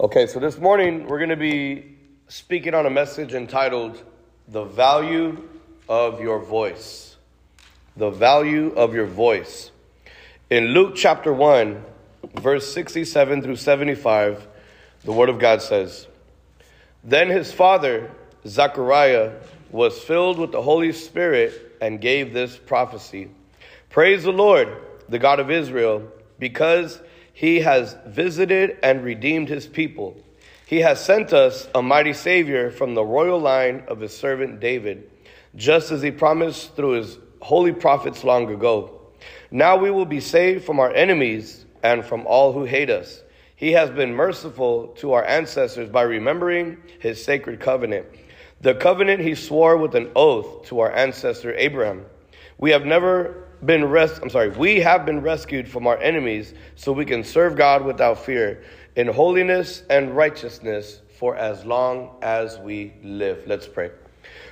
Okay, so this morning we're going to be speaking on a message entitled The Value of Your Voice. The Value of Your Voice. In Luke chapter 1, verse 67 through 75, the Word of God says, Then his father, Zechariah, was filled with the Holy Spirit and gave this prophecy Praise the Lord, the God of Israel, because he has visited and redeemed his people. He has sent us a mighty Savior from the royal line of his servant David, just as he promised through his holy prophets long ago. Now we will be saved from our enemies and from all who hate us. He has been merciful to our ancestors by remembering his sacred covenant, the covenant he swore with an oath to our ancestor Abraham. We have never been res- I'm sorry, we have been rescued from our enemies so we can serve God without fear in holiness and righteousness for as long as we live. Let's pray.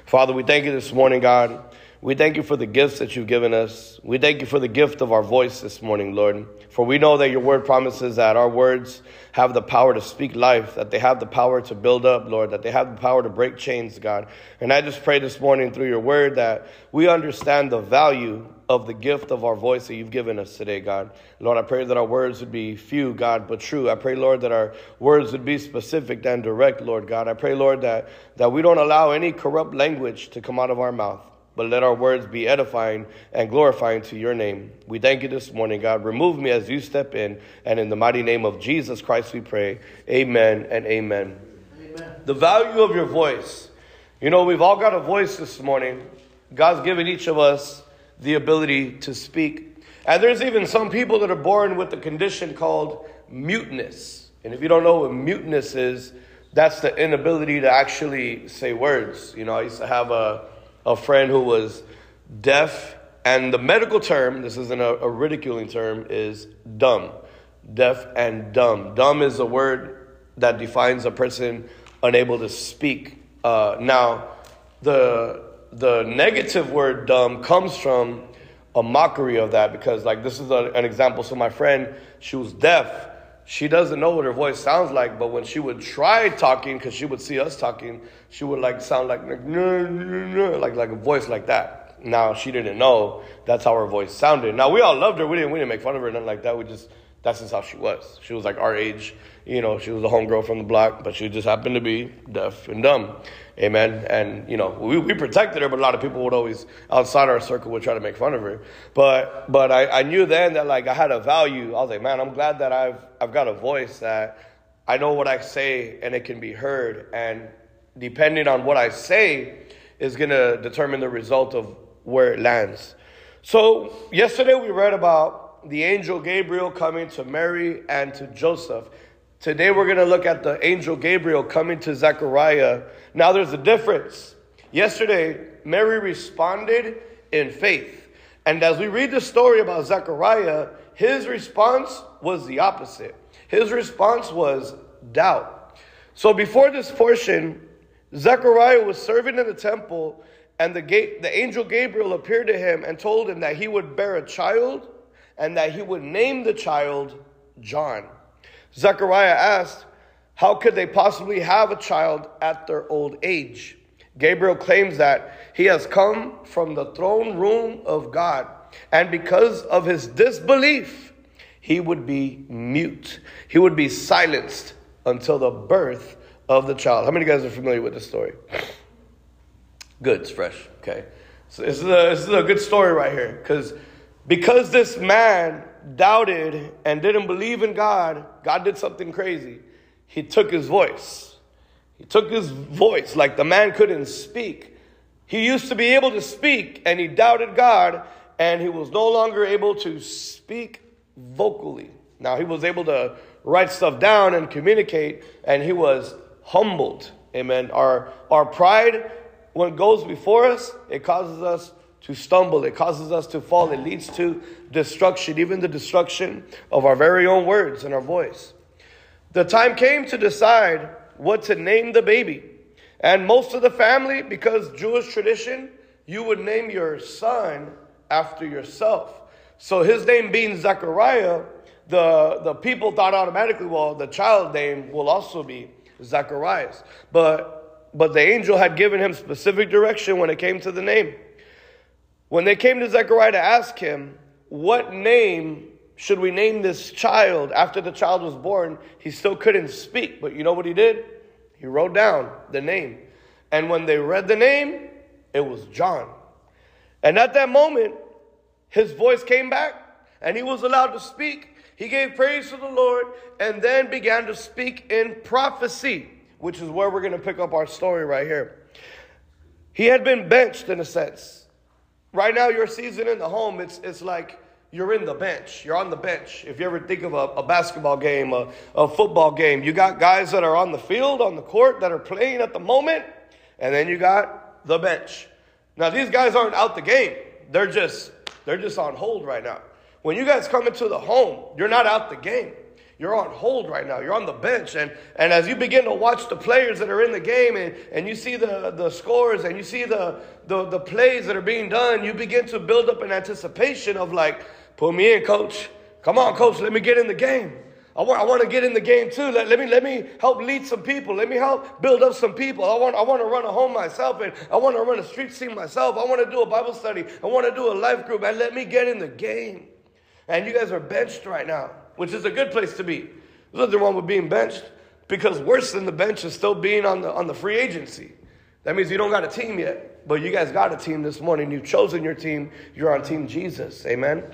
Father, we thank you this morning, God. We thank you for the gifts that you've given us. We thank you for the gift of our voice this morning, Lord. For we know that your word promises that our words have the power to speak life, that they have the power to build up, Lord, that they have the power to break chains, God. And I just pray this morning through your word that we understand the value of the gift of our voice that you've given us today, God. Lord, I pray that our words would be few, God, but true. I pray, Lord, that our words would be specific and direct, Lord God. I pray, Lord, that, that we don't allow any corrupt language to come out of our mouth, but let our words be edifying and glorifying to your name. We thank you this morning, God. Remove me as you step in, and in the mighty name of Jesus Christ we pray. Amen and amen. amen. The value of your voice. You know, we've all got a voice this morning. God's given each of us the ability to speak. And there's even some people that are born with a condition called muteness. And if you don't know what muteness is, that's the inability to actually say words. You know, I used to have a, a friend who was deaf, and the medical term, this isn't a, a ridiculing term, is dumb. Deaf and dumb. Dumb is a word that defines a person unable to speak. Uh, now, the the negative word dumb comes from a mockery of that because like this is a, an example so my friend she was deaf she doesn't know what her voice sounds like but when she would try talking because she would see us talking she would like sound like like, like a voice like that. Now she didn't know that's how her voice sounded. Now we all loved her. We didn't we didn't make fun of her nothing like that. We just that's just how she was. She was like our age you know she was a homegirl from the block but she just happened to be deaf and dumb Amen. And, you know, we, we protected her, but a lot of people would always, outside our circle, would try to make fun of her. But, but I, I knew then that, like, I had a value. I was like, man, I'm glad that I've, I've got a voice that I know what I say and it can be heard. And depending on what I say is going to determine the result of where it lands. So, yesterday we read about the angel Gabriel coming to Mary and to Joseph. Today we're going to look at the angel Gabriel coming to Zechariah. Now there's a difference. Yesterday, Mary responded in faith. And as we read the story about Zechariah, his response was the opposite. His response was doubt. So before this portion, Zechariah was serving in the temple, and the, the angel Gabriel appeared to him and told him that he would bear a child and that he would name the child John. Zechariah asked, How could they possibly have a child at their old age? Gabriel claims that he has come from the throne room of God, and because of his disbelief, he would be mute. He would be silenced until the birth of the child. How many of you guys are familiar with this story? Good, it's fresh. Okay. So this is a, this is a good story right here because because this man doubted and didn't believe in God, God did something crazy. He took his voice. He took his voice like the man couldn't speak. He used to be able to speak and he doubted God and he was no longer able to speak vocally. Now he was able to write stuff down and communicate and he was humbled. Amen. Our our pride when it goes before us, it causes us to stumble. It causes us to fall. It leads to destruction, even the destruction of our very own words and our voice. The time came to decide what to name the baby. And most of the family, because Jewish tradition, you would name your son after yourself. So his name being Zechariah, the, the people thought automatically, well, the child name will also be Zacharias. But, but the angel had given him specific direction when it came to the name. When they came to Zechariah to ask him, what name should we name this child after the child was born? He still couldn't speak, but you know what he did? He wrote down the name. And when they read the name, it was John. And at that moment, his voice came back and he was allowed to speak. He gave praise to the Lord and then began to speak in prophecy, which is where we're going to pick up our story right here. He had been benched in a sense. Right now, your season in the home, it's, it's like you're in the bench. You're on the bench. If you ever think of a, a basketball game, a, a football game, you got guys that are on the field, on the court, that are playing at the moment, and then you got the bench. Now, these guys aren't out the game. They're just they're just on hold right now. When you guys come into the home, you're not out the game. You're on hold right now. You're on the bench. And, and as you begin to watch the players that are in the game and, and you see the, the scores and you see the, the, the plays that are being done, you begin to build up an anticipation of like, put me in, coach. Come on, coach, let me get in the game. I want, I want to get in the game too. Let, let, me, let me help lead some people. Let me help build up some people. I want, I want to run a home myself and I want to run a street scene myself. I want to do a Bible study. I want to do a life group and let me get in the game. And you guys are benched right now, which is a good place to be. There's nothing wrong with being benched because worse than the bench is still being on the, on the free agency. That means you don't got a team yet, but you guys got a team this morning. You've chosen your team. You're on Team Jesus. Amen.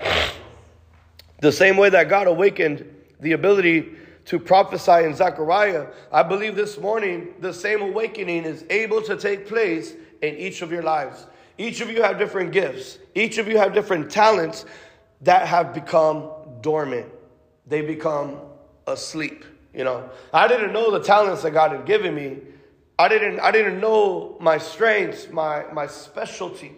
The same way that God awakened the ability to prophesy in Zechariah, I believe this morning the same awakening is able to take place in each of your lives. Each of you have different gifts, each of you have different talents that have become dormant. They become asleep. You know, I didn't know the talents that God had given me. I didn't, I didn't know my strengths, my, my specialty.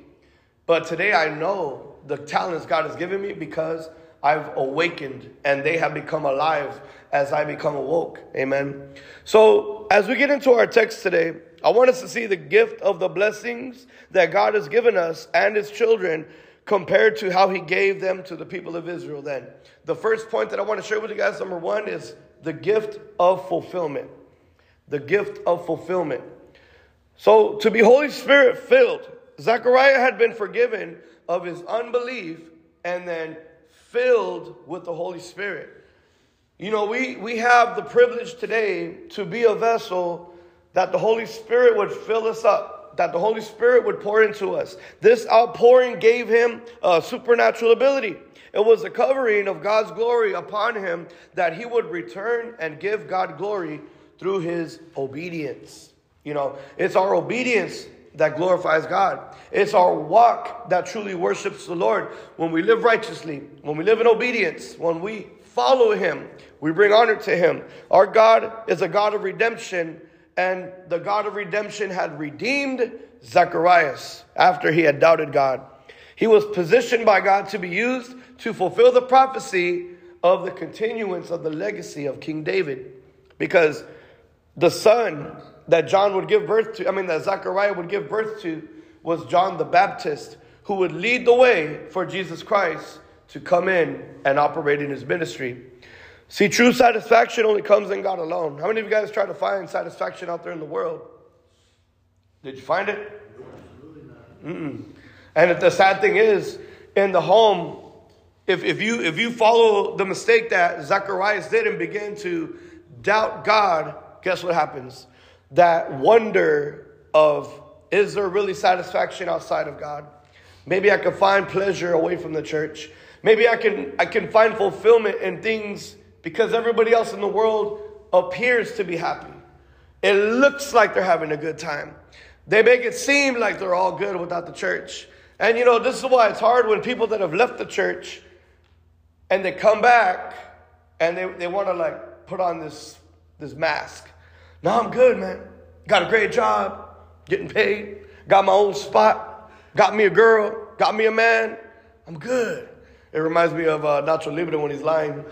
But today I know the talents God has given me because I've awakened and they have become alive as I become awoke. Amen. So, as we get into our text today, I want us to see the gift of the blessings that God has given us and his children compared to how he gave them to the people of Israel then. The first point that I want to share with you guys, number one, is the gift of fulfillment. The gift of fulfillment. So, to be Holy Spirit filled, Zechariah had been forgiven of his unbelief and then filled with the Holy Spirit. You know, we, we have the privilege today to be a vessel that the Holy Spirit would fill us up, that the Holy Spirit would pour into us. This outpouring gave him a supernatural ability. It was a covering of God's glory upon him that he would return and give God glory through his obedience. You know, it's our obedience that glorifies God. It's our walk that truly worships the Lord. When we live righteously, when we live in obedience, when we follow Him, we bring honor to Him. Our God is a God of redemption, and the God of redemption had redeemed Zacharias after he had doubted God. He was positioned by God to be used to fulfill the prophecy of the continuance of the legacy of King David. Because the son that John would give birth to, I mean, that Zechariah would give birth to, was John the Baptist, who would lead the way for Jesus Christ to come in and operate in his ministry. See, true satisfaction only comes in God alone. How many of you guys try to find satisfaction out there in the world? Did you find it? Mm-mm. And the sad thing is, in the home, if, if, you, if you follow the mistake that Zacharias did and begin to doubt God, guess what happens? that wonder of is there really satisfaction outside of God? Maybe I can find pleasure away from the church. Maybe I can I can find fulfillment in things because everybody else in the world appears to be happy. It looks like they're having a good time. They make it seem like they're all good without the church. And you know, this is why it's hard when people that have left the church and they come back and they, they want to like put on this this mask. No, I'm good, man. Got a great job, getting paid, got my own spot, got me a girl, got me a man. I'm good. It reminds me of uh, Nacho Libre when he's lying.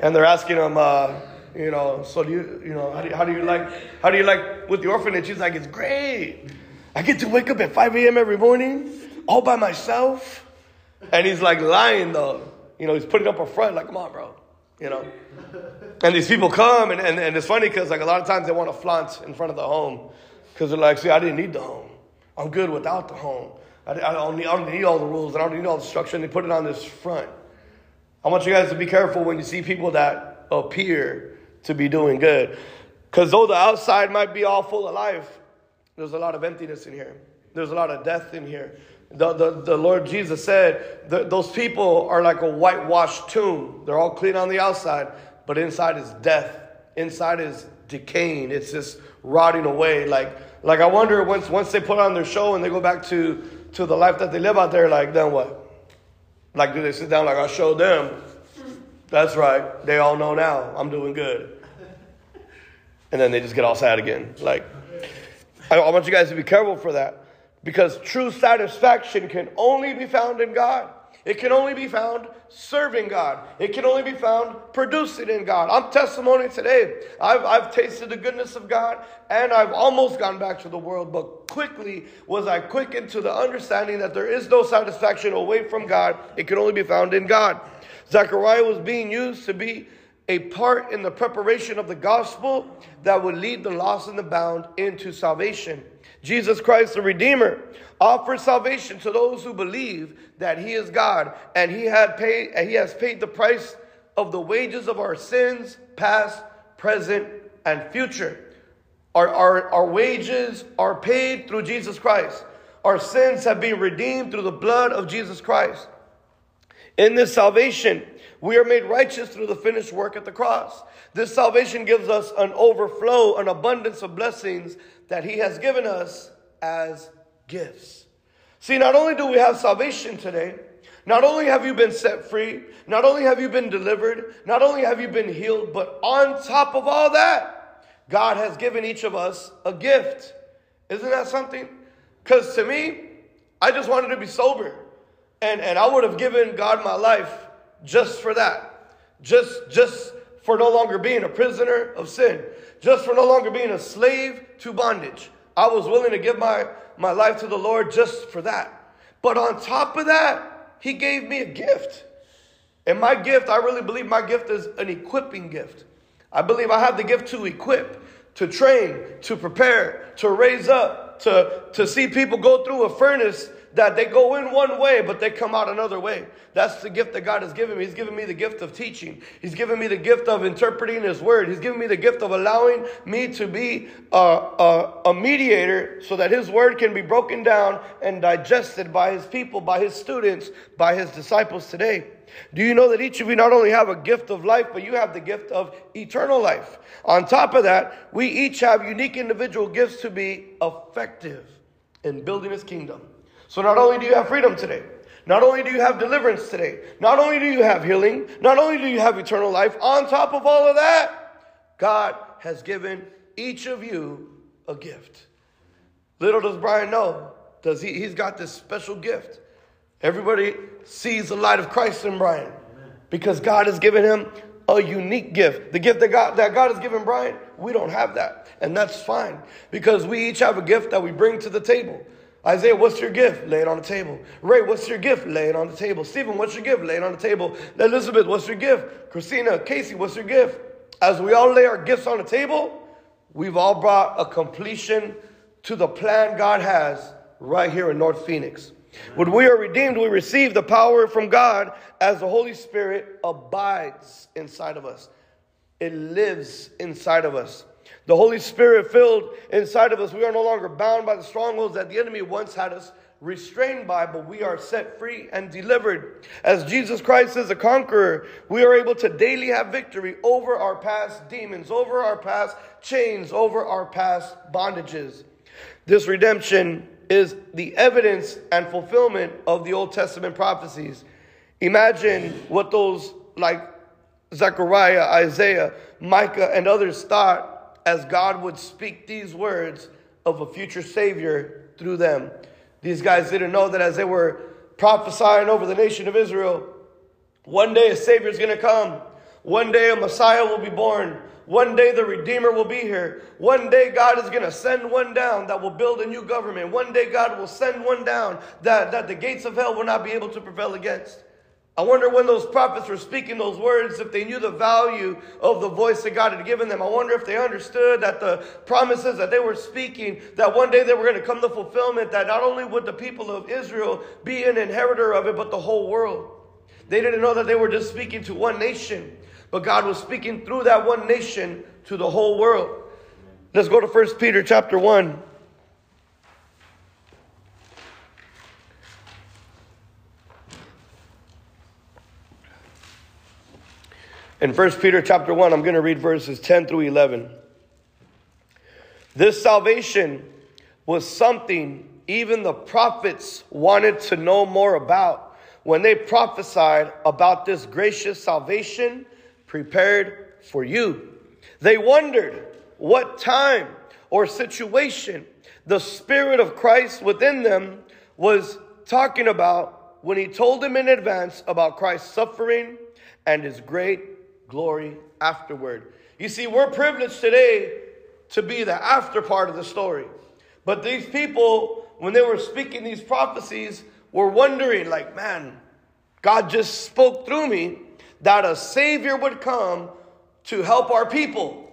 And they're asking him, uh, You know, so do you, you know, how do you, how do you like, how do you like with the orphanage? He's like, it's great. I get to wake up at 5 a.m. every morning, all by myself. And he's like lying though. You know, he's putting up a front, like, come on, bro. You know? And these people come, and, and, and it's funny because, like, a lot of times they want to flaunt in front of the home because they're like, see, I didn't need the home. I'm good without the home. I, I, don't need, I don't need all the rules. and I don't need all the structure. And they put it on this front. I want you guys to be careful when you see people that appear to be doing good. Because though the outside might be all full of life, there's a lot of emptiness in here. There's a lot of death in here. The, the, the Lord Jesus said those people are like a whitewashed tomb. They're all clean on the outside, but inside is death. Inside is decaying. It's just rotting away. Like, like I wonder once, once they put on their show and they go back to, to the life that they live out there, like, then what? Like, do they sit down like I showed them? That's right. They all know now. I'm doing good. And then they just get all sad again. Like, I, I want you guys to be careful for that. Because true satisfaction can only be found in God. It can only be found serving God. It can only be found producing in God. I'm testimony today. I've, I've tasted the goodness of God and I've almost gone back to the world, but quickly was I quickened to the understanding that there is no satisfaction away from God. It can only be found in God. Zechariah was being used to be a part in the preparation of the gospel that would lead the lost and the bound into salvation. Jesus Christ, the Redeemer, offered salvation to those who believe that He is God and He had paid and He has paid the price of the wages of our sins, past, present, and future. Our, our, our wages are paid through Jesus Christ. Our sins have been redeemed through the blood of Jesus Christ. In this salvation, we are made righteous through the finished work at the cross. This salvation gives us an overflow, an abundance of blessings that He has given us as gifts. See, not only do we have salvation today, not only have you been set free, not only have you been delivered, not only have you been healed, but on top of all that, God has given each of us a gift. Isn't that something? Because to me, I just wanted to be sober. And, and I would have given God my life just for that. Just, just for no longer being a prisoner of sin. Just for no longer being a slave to bondage. I was willing to give my, my life to the Lord just for that. But on top of that, He gave me a gift. And my gift, I really believe my gift is an equipping gift. I believe I have the gift to equip, to train, to prepare, to raise up, to, to see people go through a furnace that they go in one way, but they come out another way. That's the gift that God has given me. He's given me the gift of teaching. He's given me the gift of interpreting His word. He's given me the gift of allowing me to be a, a, a mediator so that His word can be broken down and digested by His people, by His students, by His disciples today. Do you know that each of you not only have a gift of life, but you have the gift of eternal life? On top of that, we each have unique individual gifts to be effective in building His kingdom. So not only do you have freedom today, not only do you have deliverance today, not only do you have healing, not only do you have eternal life, on top of all of that, God has given each of you a gift. Little does Brian know, does he, he's got this special gift. Everybody sees the light of Christ in Brian because God has given him a unique gift. The gift that God, that God has given Brian, we don't have that. And that's fine because we each have a gift that we bring to the table. Isaiah, what's your gift? Lay it on the table. Ray, what's your gift? Lay it on the table. Stephen, what's your gift? Lay it on the table. Elizabeth, what's your gift? Christina, Casey, what's your gift? As we all lay our gifts on the table, we've all brought a completion to the plan God has right here in North Phoenix. When we are redeemed, we receive the power from God as the Holy Spirit abides inside of us. It lives inside of us. The Holy Spirit filled inside of us, we are no longer bound by the strongholds that the enemy once had us restrained by, but we are set free and delivered. As Jesus Christ is a conqueror, we are able to daily have victory over our past demons, over our past chains, over our past bondages. This redemption is the evidence and fulfillment of the Old Testament prophecies. Imagine what those like Zechariah, Isaiah, Micah, and others thought as God would speak these words of a future Savior through them. These guys didn't know that as they were prophesying over the nation of Israel, one day a Savior is going to come. One day a Messiah will be born. One day the Redeemer will be here. One day God is going to send one down that will build a new government. One day God will send one down that, that the gates of hell will not be able to prevail against. I wonder when those prophets were speaking those words, if they knew the value of the voice that God had given them. I wonder if they understood that the promises that they were speaking, that one day they were going to come to fulfillment, that not only would the people of Israel be an inheritor of it, but the whole world. They didn't know that they were just speaking to one nation, but God was speaking through that one nation to the whole world. Let's go to 1 Peter chapter 1. In 1 Peter chapter 1, I'm going to read verses 10 through 11. This salvation was something even the prophets wanted to know more about when they prophesied about this gracious salvation prepared for you. They wondered what time or situation the Spirit of Christ within them was talking about when he told them in advance about Christ's suffering and his great glory afterward. You see, we're privileged today to be the after part of the story. But these people, when they were speaking these prophecies, were wondering, like, man, God just spoke through me that a Savior would come to help our people.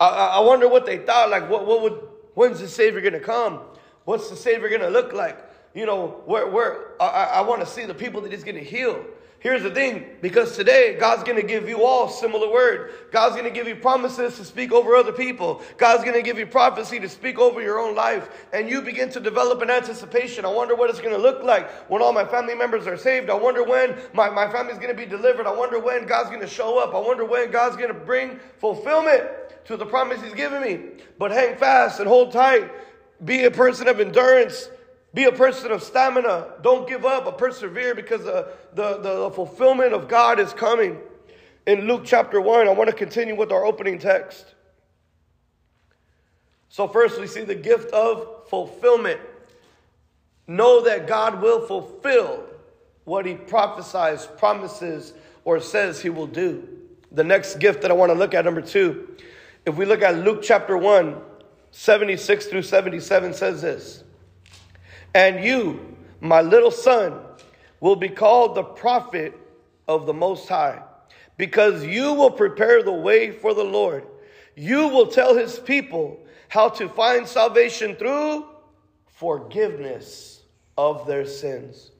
I, I wonder what they thought. Like, what, what would, when's the Savior to come? What's the Savior to look like? You know, where, where I, I want to see the people that He's to heal. Here's the thing, because today God's going to give you all similar word. God's going to give you promises to speak over other people. God's going to give you prophecy to speak over your own life. And you begin to develop an anticipation. I wonder what it's going to look like when all my family members are saved. I wonder when my, my family's going to be delivered. I wonder when God's going to show up. I wonder when God's going to bring fulfillment to the promise he's given me. But hang fast and hold tight. Be a person of endurance be a person of stamina. Don't give up, but persevere because the, the, the, fulfillment of God is coming. In Luke chapter 1, I want to continue with our opening text. So, first, we see the gift of fulfillment. Know that God will fulfill what he prophesies, promises, or says he will do. The next gift that I want to look at, number two, if we look at Luke chapter 1, 76 through 77 says this. And you, my little son, will be called the prophet of the Most High, because you will prepare the way for the Lord. You will tell his people how to find salvation through forgiveness of their sins.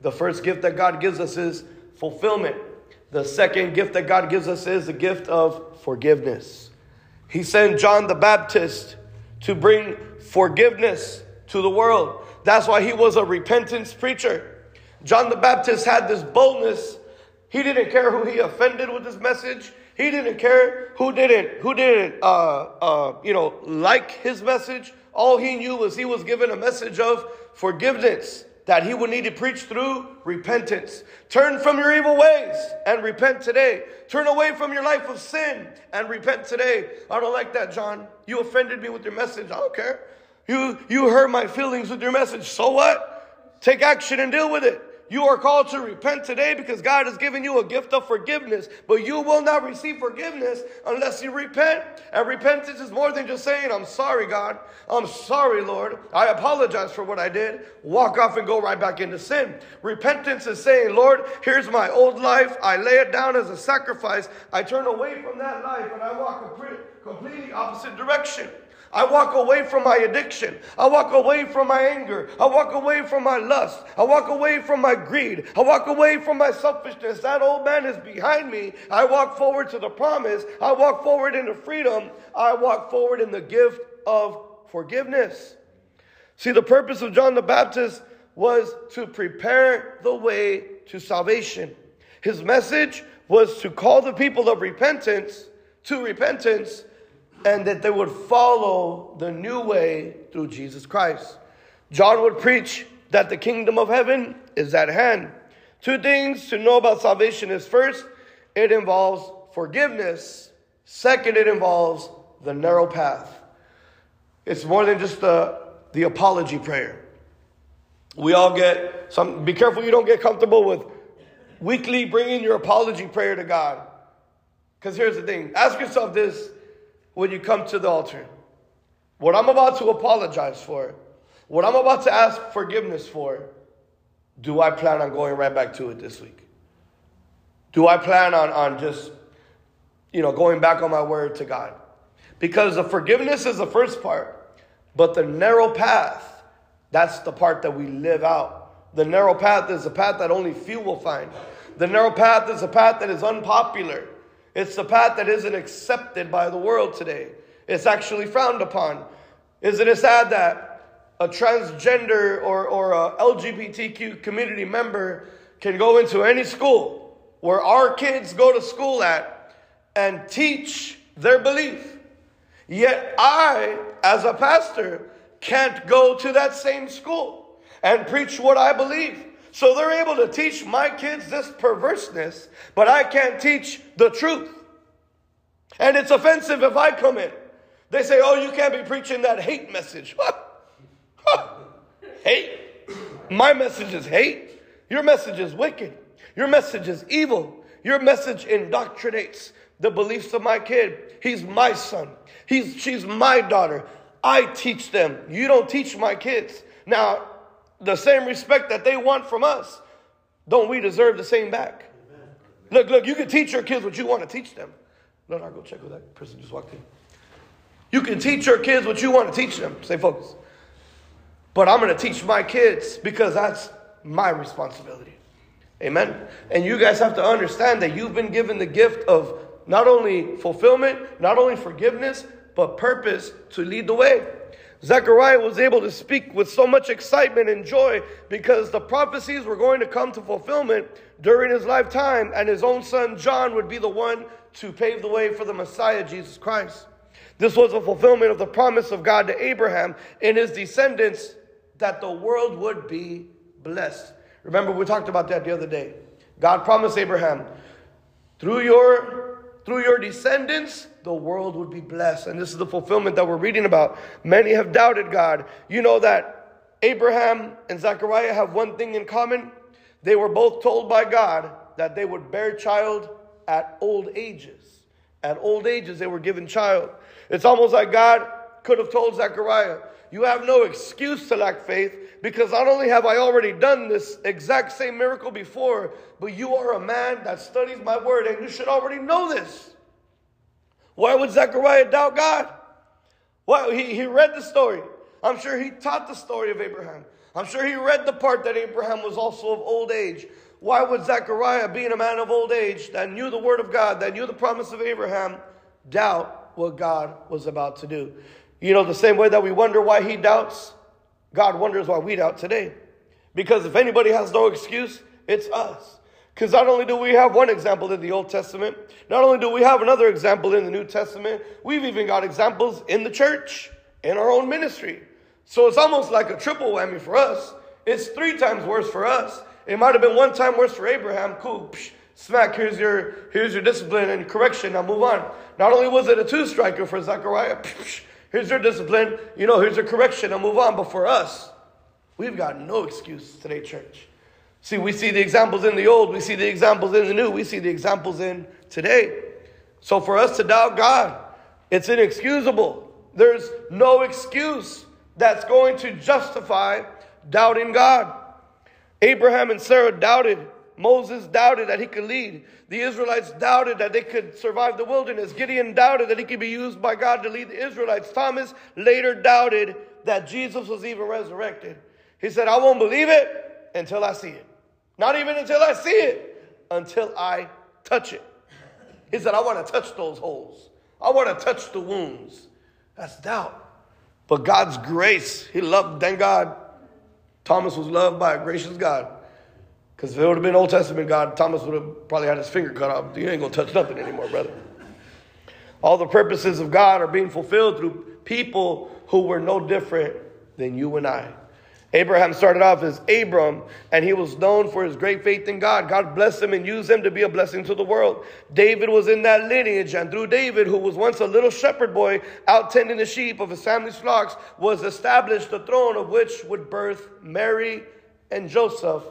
The first gift that God gives us is fulfillment. The second gift that God gives us is the gift of forgiveness. He sent John the Baptist to bring forgiveness to the world. That's why he was a repentance preacher. John the Baptist had this boldness. He didn't care who he offended with his message. He didn't care who didn't who didn't uh, uh, you know like his message. All he knew was he was given a message of forgiveness that he would need to preach through repentance. Turn from your evil ways and repent today. Turn away from your life of sin and repent today. I don't like that, John. You offended me with your message. I don't care. You, you hurt my feelings with your message. So what? Take action and deal with it. You are called to repent today because God has given you a gift of forgiveness, but you will not receive forgiveness unless you repent. And repentance is more than just saying, I'm sorry, God. I'm sorry, Lord. I apologize for what I did. Walk off and go right back into sin. Repentance is saying, Lord, here's my old life. I lay it down as a sacrifice. I turn away from that life and I walk a completely opposite direction. I walk away from my addiction. I walk away from my anger. I walk away from my lust. I walk away from my greed. I walk away from my selfishness. That old man is behind me. I walk forward to the promise. I walk forward into freedom. I walk forward in the gift of forgiveness. See, the purpose of John the Baptist was to prepare the way to salvation. His message was to call the people of repentance to repentance and that they would follow the new way through Jesus Christ. John would preach that the kingdom of heaven is at hand. Two things to know about salvation is first, it involves forgiveness. Second, it involves the narrow path. It's more than just the, the apology prayer. We all get some, be careful you don't get comfortable with weekly bringing your apology prayer to God. Because here's the thing ask yourself this when you come to the altar. What I'm about to apologize for, what I'm about to ask forgiveness for, do I plan on going right back to it this week? Do I plan on, on just, you know, going back on my word to God? Because the forgiveness is the first part, but the narrow path, that's the part that we live out. The narrow path is a path that only few will find. The narrow path is a path that is unpopular. It's the path that isn't accepted by the world today. It's actually frowned upon. Isn't it sad that a transgender or, or a LGBTQ community member can go into any school where our kids go to school at and teach their belief? Yet I, as a pastor, can't go to that same school and preach what I believe. So they're able to teach my kids this perverseness, but I can't teach the truth. And it's offensive if I come in. They say, oh, you can't be preaching that hate message. hate? My message is hate. Your message is wicked. Your message is evil. Your message indoctrinates the beliefs of my kid. He's my son. He's, she's my daughter. I teach them. You don't teach my kids. Now, the same respect that they want from us, don't we deserve the same back? Amen. Look, look, you can teach your kids what you want to teach them. No, no, go check with that person just walked in. You can teach your kids what you want to teach them. Stay focused. But I'm going to teach my kids because that's my responsibility. Amen. And you guys have to understand that you've been given the gift of not only fulfillment, not only forgiveness, but purpose to lead the way. Zechariah was able to speak with so much excitement and joy because the prophecies were going to come to fulfillment during his lifetime, and his own son John would be the one to pave the way for the Messiah, Jesus Christ. This was a fulfillment of the promise of God to Abraham and his descendants that the world would be blessed. Remember, we talked about that the other day. God promised Abraham, through your through your descendants, the world would be blessed. And this is the fulfillment that we're reading about. Many have doubted God. You know that Abraham and Zechariah have one thing in common. They were both told by God that they would bear child at old ages. At old ages, they were given child. It's almost like God could have told Zechariah, You have no excuse to lack faith because not only have I already done this exact same miracle before, but you are a man that studies my word and you should already know this. Why would Zechariah doubt God? Well, he, he read the story. I'm sure he taught the story of Abraham. I'm sure he read the part that Abraham was also of old age. Why would Zechariah, being a man of old age, that knew the word of God, that knew the promise of Abraham, doubt what God was about to do? You know, the same way that we wonder why he doubts, God wonders why we doubt today. Because if anybody has no excuse, it's us. Because not only do we have one example in the Old Testament, not only do we have another example in the New Testament, we've even got examples in the church, in our own ministry. So it's almost like a triple whammy for us. It's three times worse for us. It might have been one time worse for Abraham. Cool. Psh, smack. Here's your here's your discipline and correction. Now move on. Not only was it a two striker for Zechariah. Psh, Here's your discipline. You know, here's your correction and move on. But for us, we've got no excuse today, church. See, we see the examples in the old, we see the examples in the new, we see the examples in today. So for us to doubt God, it's inexcusable. There's no excuse that's going to justify doubting God. Abraham and Sarah doubted Moses doubted that he could lead. The Israelites doubted that they could survive the wilderness. Gideon doubted that he could be used by God to lead the Israelites. Thomas later doubted that Jesus was even resurrected. He said, I won't believe it until I see it. Not even until I see it, until I touch it. He said, I want to touch those holes. I want to touch the wounds. That's doubt. But God's grace, he loved, thank God. Thomas was loved by a gracious God. Because if it would have been Old Testament God, Thomas would have probably had his finger cut off. You ain't going to touch nothing anymore, brother. All the purposes of God are being fulfilled through people who were no different than you and I. Abraham started off as Abram, and he was known for his great faith in God. God blessed him and used him to be a blessing to the world. David was in that lineage, and through David, who was once a little shepherd boy out tending the sheep of his family's flocks, was established the throne of which would birth Mary and Joseph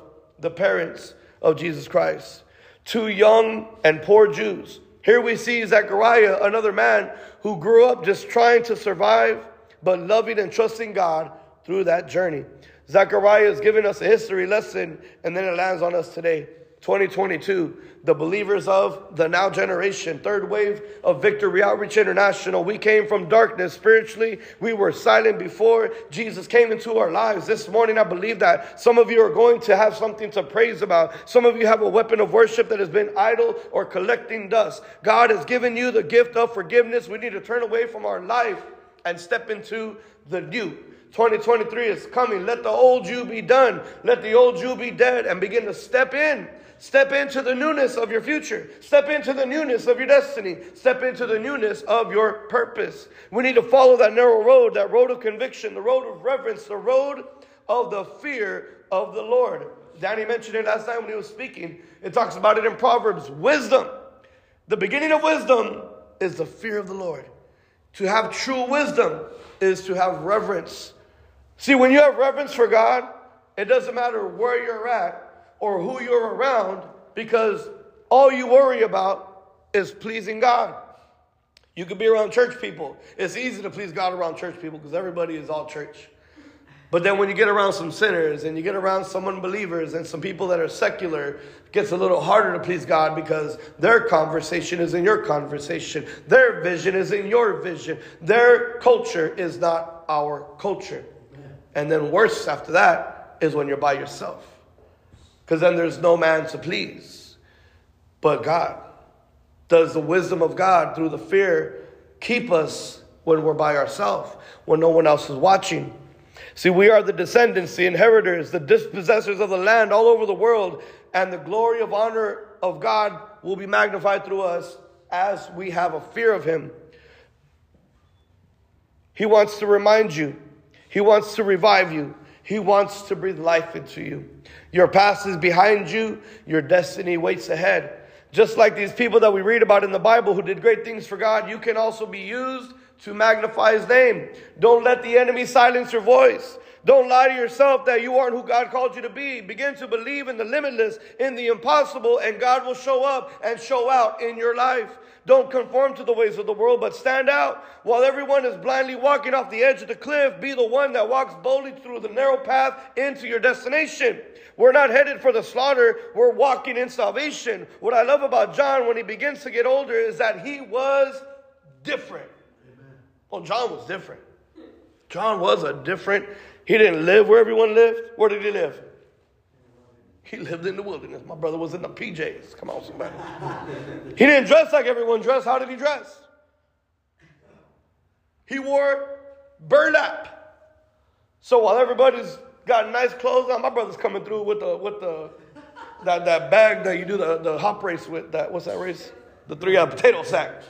the parents of Jesus Christ. Two young and poor Jews Here we see Zechariah, another man who grew up just trying to survive, but loving and trusting God through that journey. Zechariah is giving us a history lesson, and then it lands on us today. 2022, the believers of the now generation, third wave of Victory Outreach International. We came from darkness spiritually. We were silent before Jesus came into our lives. This morning, I believe that some of you are going to have something to praise about. Some of you have a weapon of worship that has been idle or collecting dust. God has given you the gift of forgiveness. We need to turn away from our life and step into the new. 2023 is coming. Let the old you be done. Let the old you be dead and begin to step in Step into the newness of your future. Step into the newness of your destiny. Step into the newness of your purpose. We need to follow that narrow road, that road of conviction, the road of reverence, the road of the fear of the Lord. Danny mentioned it last night when he was speaking. It talks about it in Proverbs. Wisdom. The beginning of wisdom is the fear of the Lord. To have true wisdom is to have reverence. See, when you have reverence for God, it doesn't matter where you're at, or who you're around because all you worry about is pleasing God. You could be around church people. It's easy to please God around church people because everybody is all church. But then when you get around some sinners and you get around some unbelievers and some people that are secular, it gets a little harder to please God because their conversation is in your conversation. Their vision is in your vision. Their culture is not our culture. And then worse after that is when you're by yourself because then there's no man to please but God. Does the wisdom of God through the fear keep us when we're by ourselves, when no one else is watching? See, we are the descendants, the inheritors, the dispossessors of the land all over the world, and the glory of honor of God will be magnified through us as we have a fear of Him. He wants to remind you, He wants to revive you, He wants to breathe life into you. Your past is behind you, your destiny waits ahead. Just like these people that we read about in the Bible who did great things for God, you can also be used to magnify His name. Don't let the enemy silence your voice. Don't lie to yourself that you aren't who God called you to be. Begin to believe in the limitless, in the impossible, and God will show up and show out in your life. Don't conform to the ways of the world, but stand out. While everyone is blindly walking off the edge of the cliff, be the one that walks boldly through the narrow path into your destination. We're not headed for the slaughter, we're walking in salvation. What I love about John when he begins to get older is that he was different. Amen. Well, John was different. John was a different, he didn't live where everyone lived. Where did he live? He lived in the wilderness. My brother was in the PJs. Come on, somebody. he didn't dress like everyone dressed. How did he dress? He wore burlap. So while everybody's got nice clothes on. My brother's coming through with the with the that, that bag that you do the, the hop race with. That what's that race? The three out potato sack.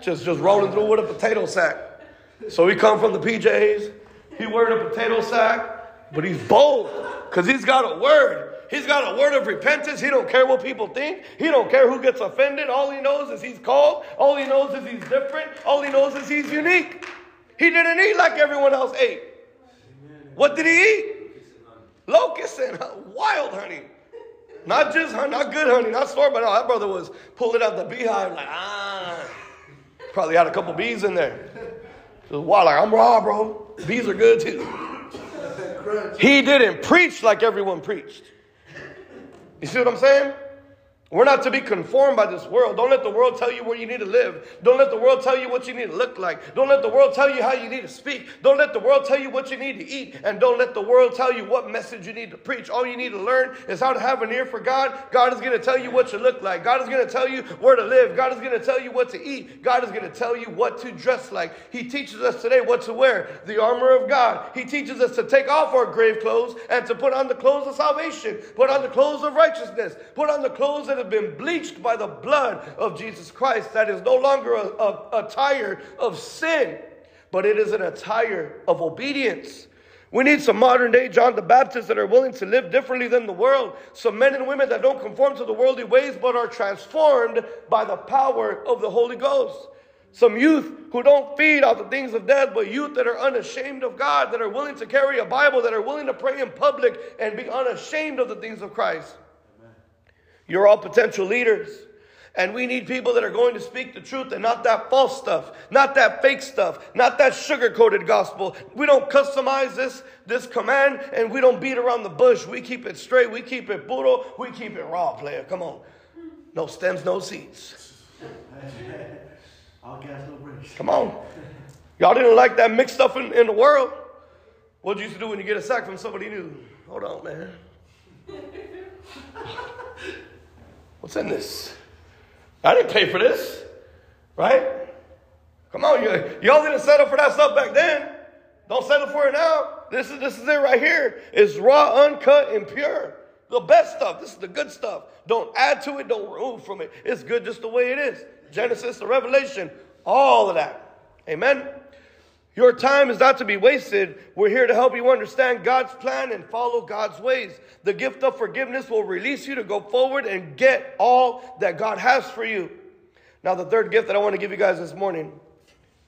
Just just rolling through with a potato sack. So he come from the PJs. He wearing a potato sack, but he's bold because he's got a word. He's got a word of repentance. He don't care what people think. He don't care who gets offended. All he knows is he's called. All he knows is he's different. All he knows is he's unique. He didn't eat like everyone else ate. What did he eat? Locusts and wild honey. Not just honey, not good honey, not store, but no, that brother was pulling out the beehive like, ah. Probably had a couple bees in there. Was wild, like, I'm raw, bro. Bees are good too. He didn't preach like everyone preached. You see what I'm saying? We're not to be conformed by this world. Don't let the world tell you where you need to live. Don't let the world tell you what you need to look like. Don't let the world tell you how you need to speak. Don't let the world tell you what you need to eat. And don't let the world tell you what message you need to preach. All you need to learn is how to have an ear for God. God is going to tell you what you look like. God is going to tell you where to live. God is going to tell you what to eat. God is going to tell you what to dress like. He teaches us today what to wear the armor of God. He teaches us to take off our grave clothes and to put on the clothes of salvation, put on the clothes of righteousness, put on the clothes that have been bleached by the blood of Jesus Christ. That is no longer a, a, attire of sin, but it is an attire of obedience. We need some modern day John the Baptist that are willing to live differently than the world. Some men and women that don't conform to the worldly ways but are transformed by the power of the Holy Ghost. Some youth who don't feed off the things of death, but youth that are unashamed of God, that are willing to carry a Bible, that are willing to pray in public and be unashamed of the things of Christ. You're all potential leaders. And we need people that are going to speak the truth and not that false stuff, not that fake stuff, not that sugar coated gospel. We don't customize this, this command and we don't beat around the bush. We keep it straight. We keep it puro. We keep it raw, player. Come on. No stems, no seeds. All gas, no brakes. Come on. Y'all didn't like that mixed stuff in, in the world. What you used to do when you get a sack from somebody new? Hold on, man. What's in this? I didn't pay for this, right? Come on, y'all didn't settle for that stuff back then. Don't settle for it now. This is this is it right here. It's raw, uncut, and pure. The best stuff. This is the good stuff. Don't add to it. Don't remove from it. It's good just the way it is. Genesis to Revelation, all of that. Amen. Your time is not to be wasted. We're here to help you understand God's plan and follow God's ways. The gift of forgiveness will release you to go forward and get all that God has for you. Now, the third gift that I want to give you guys this morning,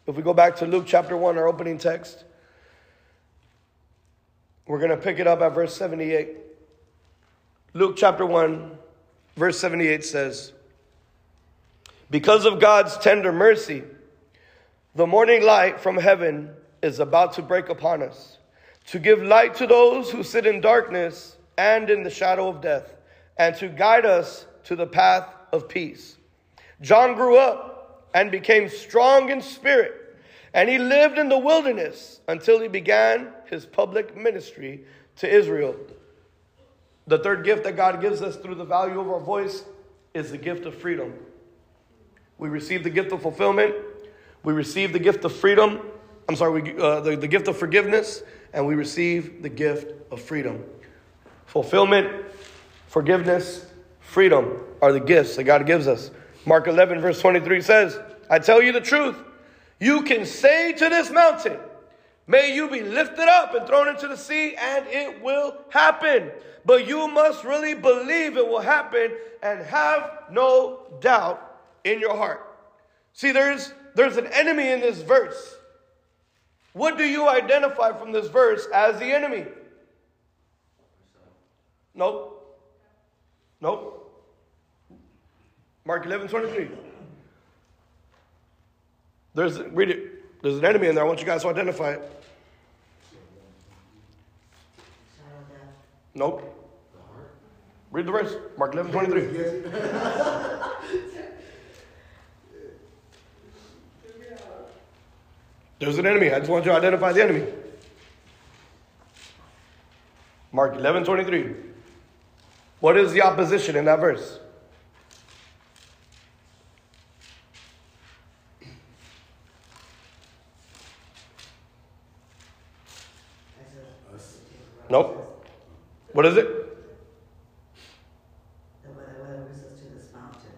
if we go back to Luke chapter 1, our opening text, we're going to pick it up at verse 78. Luke chapter 1, verse 78 says, Because of God's tender mercy, the morning light from heaven is about to break upon us, to give light to those who sit in darkness and in the shadow of death, and to guide us to the path of peace. John grew up and became strong in spirit, and he lived in the wilderness until he began his public ministry to Israel. The third gift that God gives us through the value of our voice is the gift of freedom. We receive the gift of fulfillment we receive the gift of freedom. I'm sorry, we, uh, the, the gift of forgiveness, and we receive the gift of freedom. Fulfillment, forgiveness, freedom are the gifts that God gives us. Mark 11, verse 23 says, I tell you the truth. You can say to this mountain, May you be lifted up and thrown into the sea, and it will happen. But you must really believe it will happen and have no doubt in your heart. See, there's there's an enemy in this verse. What do you identify from this verse as the enemy? Nope. Nope. Mark 11, 23. There's, read it. There's an enemy in there. I want you guys to identify it. Nope. Read the verse. Mark 11, 23. There's an enemy. I just want you to identify the enemy. Mark 11 23. What is the opposition in that verse? Nope. What is it?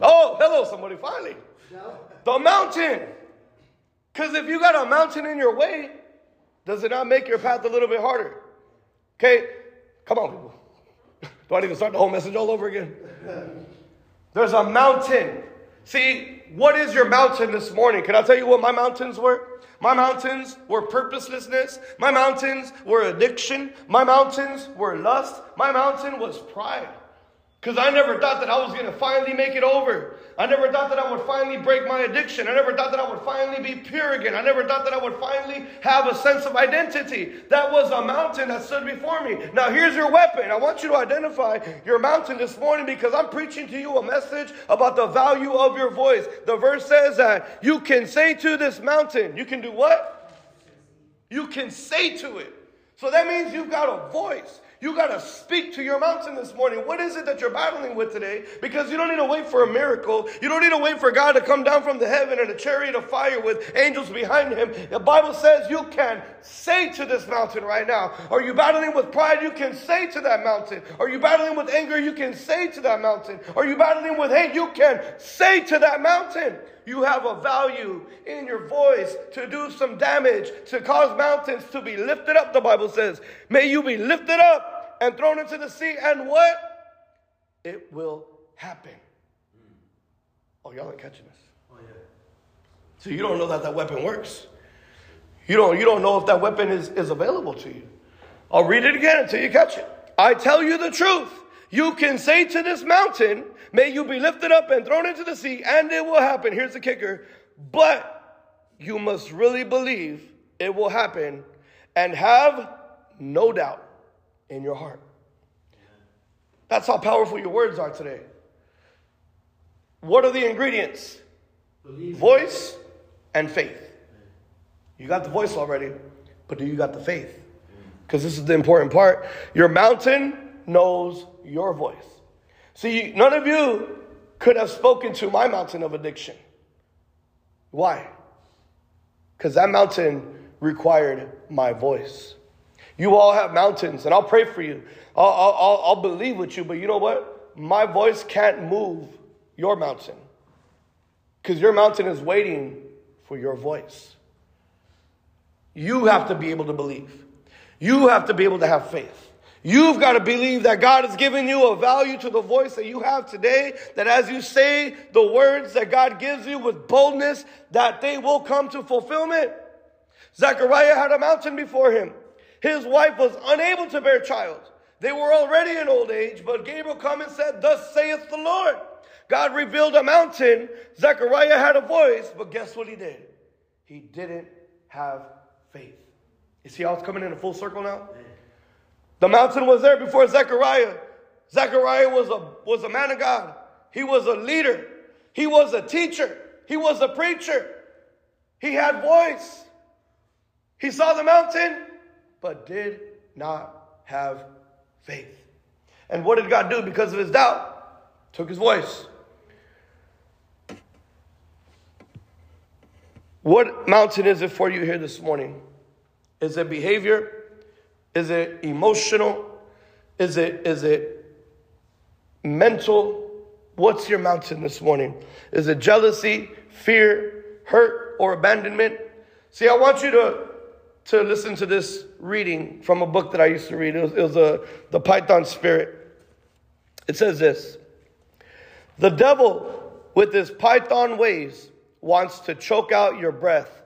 Oh, hello, somebody, finally. No. The mountain. Because if you got a mountain in your way, does it not make your path a little bit harder? Okay, come on, people. Do I need to start the whole message all over again? There's a mountain. See, what is your mountain this morning? Can I tell you what my mountains were? My mountains were purposelessness. My mountains were addiction. My mountains were lust. My mountain was pride. Because I never thought that I was going to finally make it over. I never thought that I would finally break my addiction. I never thought that I would finally be pure again. I never thought that I would finally have a sense of identity. That was a mountain that stood before me. Now, here's your weapon. I want you to identify your mountain this morning because I'm preaching to you a message about the value of your voice. The verse says that you can say to this mountain, you can do what? You can say to it. So that means you've got a voice. You got to speak to your mountain this morning. What is it that you're battling with today? Because you don't need to wait for a miracle. You don't need to wait for God to come down from the heaven in a chariot of fire with angels behind him. The Bible says you can say to this mountain right now. Are you battling with pride? You can say to that mountain. Are you battling with anger? You can say to that mountain. Are you battling with hate? You can say to that mountain. You have a value in your voice to do some damage, to cause mountains to be lifted up, the Bible says. May you be lifted up and thrown into the sea, and what? It will happen. Oh, y'all ain't catching this. Oh, yeah. So you don't know that that weapon works. You don't, you don't know if that weapon is, is available to you. I'll read it again until you catch it. I tell you the truth. You can say to this mountain, May you be lifted up and thrown into the sea, and it will happen. Here's the kicker. But you must really believe it will happen and have no doubt in your heart. That's how powerful your words are today. What are the ingredients? Believe. Voice and faith. You got the voice already, but do you got the faith? Because this is the important part. Your mountain knows your voice. See, none of you could have spoken to my mountain of addiction. Why? Because that mountain required my voice. You all have mountains, and I'll pray for you. I'll, I'll, I'll believe with you, but you know what? My voice can't move your mountain. Because your mountain is waiting for your voice. You have to be able to believe. You have to be able to have faith. You've got to believe that God has given you a value to the voice that you have today, that as you say the words that God gives you with boldness, that they will come to fulfillment. Zechariah had a mountain before him. His wife was unable to bear child. They were already in old age, but Gabriel come and said, Thus saith the Lord. God revealed a mountain. Zechariah had a voice, but guess what he did? He didn't have faith. You see how it's coming in a full circle now? The mountain was there before Zechariah. Zechariah was a, was a man of God. He was a leader. He was a teacher. He was a preacher. He had voice. He saw the mountain, but did not have faith. And what did God do because of his doubt? Took his voice. What mountain is it for you here this morning? Is it behavior? Is it emotional? Is it, is it mental? What's your mountain this morning? Is it jealousy, fear, hurt, or abandonment? See, I want you to, to listen to this reading from a book that I used to read. It was, it was a, The Python Spirit. It says this The devil, with his python ways, wants to choke out your breath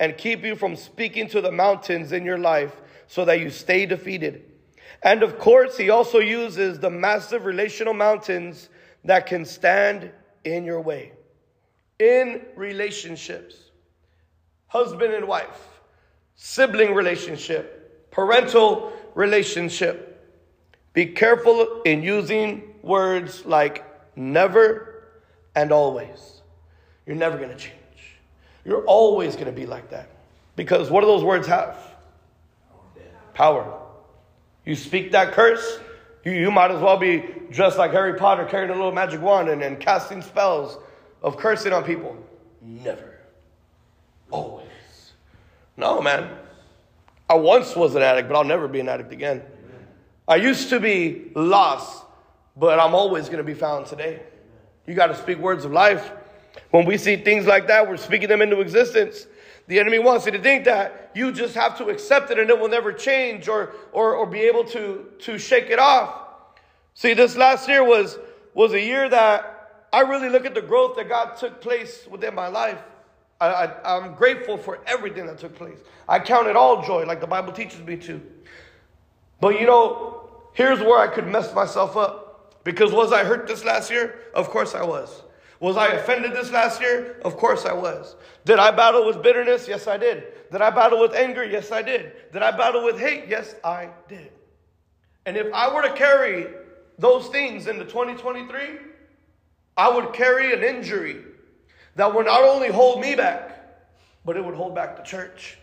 and keep you from speaking to the mountains in your life so that you stay defeated. And of course, he also uses the massive relational mountains that can stand in your way. In relationships, husband and wife, sibling relationship, parental relationship. Be careful in using words like never and always. You're never going to change. You're always going to be like that. Because what do those words have? Power. You speak that curse, you, you might as well be dressed like Harry Potter, carrying a little magic wand and, and casting spells of cursing on people. Never. Always. No, man. I once was an addict, but I'll never be an addict again. I used to be lost, but I'm always going to be found today. You got to speak words of life. When we see things like that, we're speaking them into existence. The enemy wants you to think that you just have to accept it and it will never change or, or, or be able to, to shake it off. See, this last year was, was a year that I really look at the growth that God took place within my life. I, I, I'm grateful for everything that took place. I count it all joy, like the Bible teaches me to. But you know, here's where I could mess myself up. Because was I hurt this last year? Of course I was. Was I offended this last year? Of course I was. Did I battle with bitterness? Yes, I did. Did I battle with anger? Yes, I did. Did I battle with hate? Yes, I did. And if I were to carry those things into 2023, I would carry an injury that would not only hold me back, but it would hold back the church.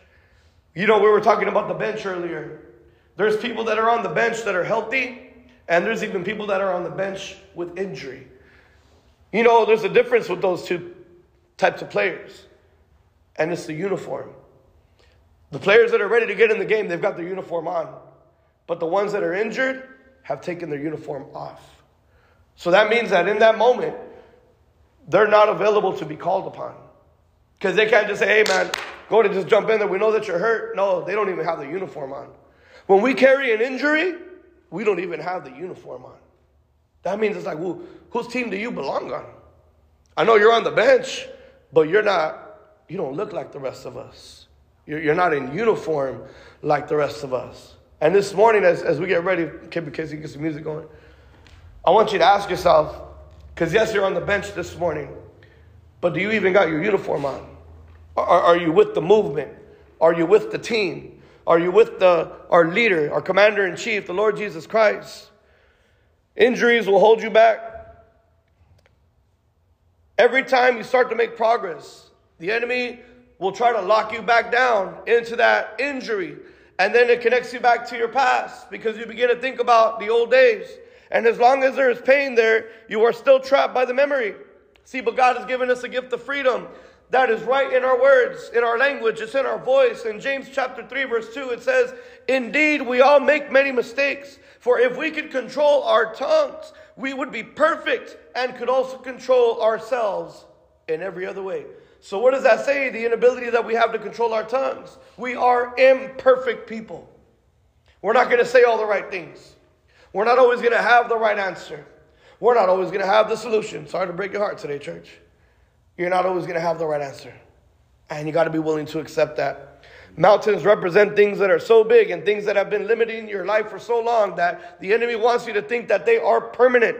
You know, we were talking about the bench earlier. There's people that are on the bench that are healthy, and there's even people that are on the bench with injury. You know, there's a difference with those two types of players, and it's the uniform. The players that are ready to get in the game, they've got their uniform on. But the ones that are injured have taken their uniform off. So that means that in that moment, they're not available to be called upon. Because they can't just say, hey man, go to just jump in there. We know that you're hurt. No, they don't even have the uniform on. When we carry an injury, we don't even have the uniform on. That means it's like, well, whose team do you belong on? I know you're on the bench, but you're not, you don't look like the rest of us. You're, you're not in uniform like the rest of us. And this morning, as, as we get ready, because you get some music going, I want you to ask yourself, because yes, you're on the bench this morning, but do you even got your uniform on? Are, are you with the movement? Are you with the team? Are you with the, our leader, our commander in chief, the Lord Jesus Christ? Injuries will hold you back. Every time you start to make progress, the enemy will try to lock you back down into that injury. And then it connects you back to your past because you begin to think about the old days. And as long as there is pain there, you are still trapped by the memory. See, but God has given us a gift of freedom that is right in our words, in our language, it's in our voice. In James chapter 3, verse 2, it says, Indeed, we all make many mistakes. For if we could control our tongues, we would be perfect and could also control ourselves in every other way. So, what does that say? The inability that we have to control our tongues. We are imperfect people. We're not going to say all the right things. We're not always going to have the right answer. We're not always going to have the solution. Sorry to break your heart today, church. You're not always going to have the right answer. And you got to be willing to accept that. Mountains represent things that are so big and things that have been limiting your life for so long that the enemy wants you to think that they are permanent.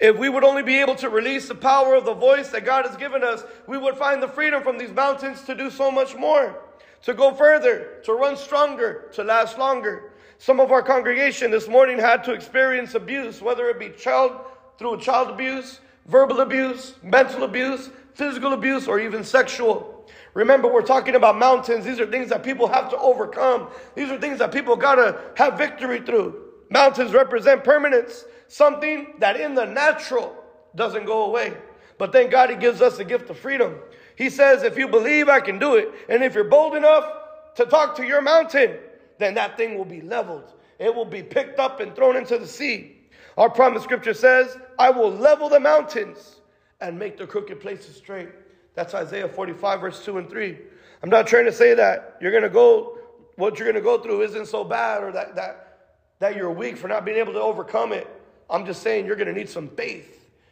If we would only be able to release the power of the voice that God has given us, we would find the freedom from these mountains to do so much more, to go further, to run stronger, to last longer. Some of our congregation this morning had to experience abuse, whether it be child through child abuse, verbal abuse, mental abuse, physical abuse, or even sexual. Remember, we're talking about mountains. These are things that people have to overcome. These are things that people gotta have victory through. Mountains represent permanence, something that in the natural doesn't go away. But thank God He gives us the gift of freedom. He says, if you believe, I can do it. And if you're bold enough to talk to your mountain, then that thing will be leveled. It will be picked up and thrown into the sea. Our promise scripture says, I will level the mountains and make the crooked places straight. That's Isaiah 45, verse 2 and 3. I'm not trying to say that you're going to go, what you're going to go through isn't so bad or that, that, that you're weak for not being able to overcome it. I'm just saying you're going to need some faith.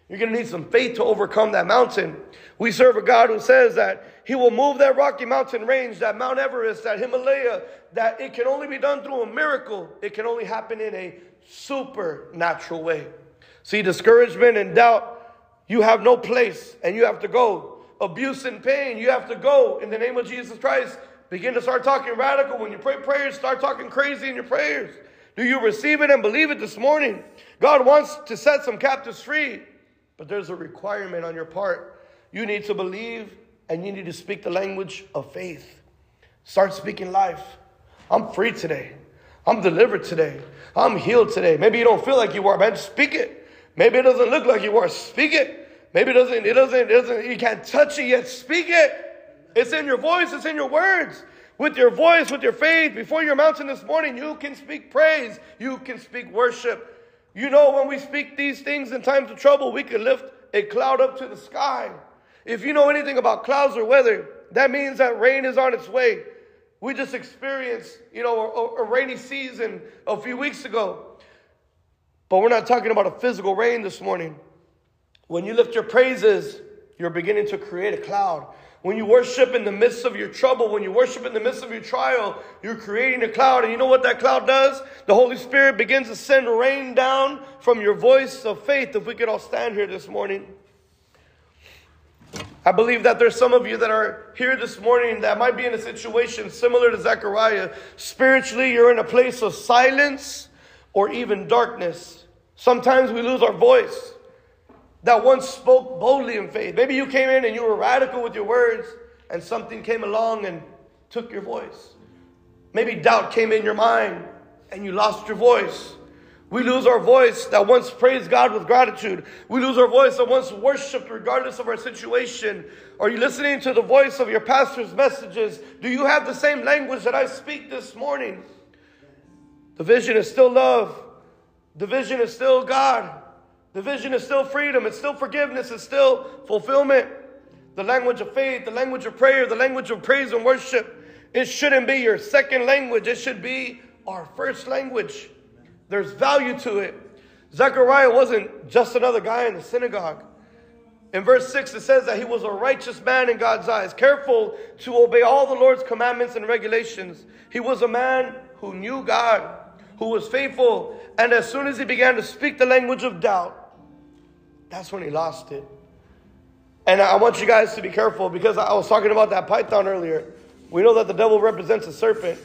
You're going to need some faith to overcome that mountain. We serve a God who says that He will move that Rocky Mountain range, that Mount Everest, that Himalaya, that it can only be done through a miracle. It can only happen in a supernatural way. See, discouragement and doubt, you have no place and you have to go abuse and pain, you have to go in the name of Jesus Christ. Begin to start talking radical. When you pray prayers, start talking crazy in your prayers. Do you receive it and believe it this morning? God wants to set some captives free, but there's a requirement on your part. You need to believe and you need to speak the language of faith. Start speaking life. I'm free today. I'm delivered today. I'm healed today. Maybe you don't feel like you are, man. Speak it. Maybe it doesn't look like you are. Speak it. Maybe it doesn't, it doesn't, it doesn't, you can't touch it yet. Speak it. It's in your voice, it's in your words. With your voice, with your faith, before your mountain this morning, you can speak praise. You can speak worship. You know, when we speak these things in times of trouble, we can lift a cloud up to the sky. If you know anything about clouds or weather, that means that rain is on its way. We just experienced, you know, a, a rainy season a few weeks ago. But we're not talking about a physical rain this morning. When you lift your praises, you're beginning to create a cloud. When you worship in the midst of your trouble, when you worship in the midst of your trial, you're creating a cloud. And you know what that cloud does? The Holy Spirit begins to send rain down from your voice of faith. If we could all stand here this morning. I believe that there's some of you that are here this morning that might be in a situation similar to Zechariah. Spiritually, you're in a place of silence or even darkness. Sometimes we lose our voice that once spoke boldly in faith. Maybe you came in and you were radical with your words, and something came along and took your voice. Maybe doubt came in your mind and you lost your voice. We lose our voice that once praised God with gratitude. We lose our voice that once worshiped regardless of our situation. Are you listening to the voice of your pastor's messages? Do you have the same language that I speak this morning? The vision is still love. The vision is still God. The vision is still freedom, it's still forgiveness, it's still fulfillment. The language of faith, the language of prayer, the language of praise and worship. It shouldn't be your second language, it should be our first language. There's value to it. Zechariah wasn't just another guy in the synagogue. In verse 6, it says that he was a righteous man in God's eyes, careful to obey all the Lord's commandments and regulations. He was a man who knew God, who was faithful, and as soon as he began to speak the language of doubt, that's when he lost it. And I want you guys to be careful because I was talking about that python earlier. We know that the devil represents a serpent.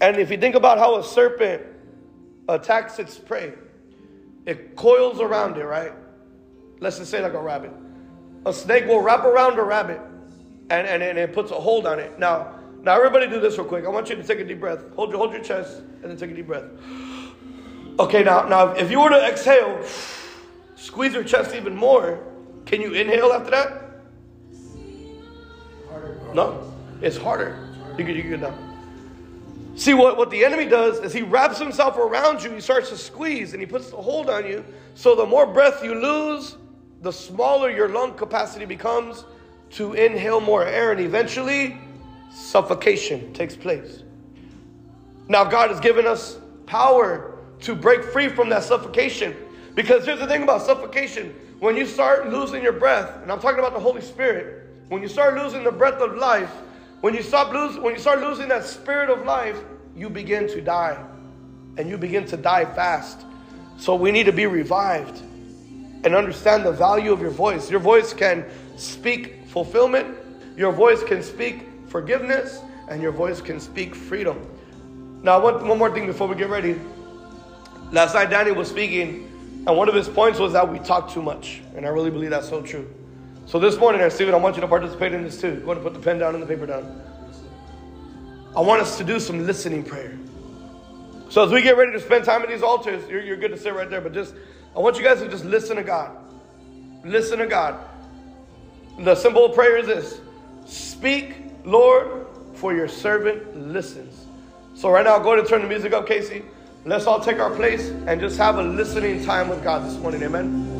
And if you think about how a serpent attacks its prey, it coils around it, right? Let's just say like a rabbit. A snake will wrap around a rabbit and, and, and it puts a hold on it. Now, now everybody do this real quick. I want you to take a deep breath. Hold your, hold your chest and then take a deep breath. Okay, now, now if you were to exhale, squeeze your chest even more, can you inhale after that? No, it's harder. You can, you can now. See what, what the enemy does is he wraps himself around you, he starts to squeeze and he puts the hold on you. So the more breath you lose, the smaller your lung capacity becomes to inhale more air, and eventually suffocation takes place. Now, God has given us power to break free from that suffocation. Because here's the thing about suffocation when you start losing your breath, and I'm talking about the Holy Spirit, when you start losing the breath of life, when you stop lose, when you start losing that spirit of life, you begin to die, and you begin to die fast. So we need to be revived and understand the value of your voice. Your voice can speak fulfillment, your voice can speak forgiveness, and your voice can speak freedom. Now, one, one more thing before we get ready. Last night, Danny was speaking, and one of his points was that we talk too much, and I really believe that's so true. So this morning, Stephen, I want you to participate in this too. Go and put the pen down and the paper down. I want us to do some listening prayer. So as we get ready to spend time at these altars, you're, you're good to sit right there, but just I want you guys to just listen to God. Listen to God. The simple prayer is this Speak, Lord, for your servant listens. So, right now, go ahead and turn the music up, Casey. Let's all take our place and just have a listening time with God this morning. Amen.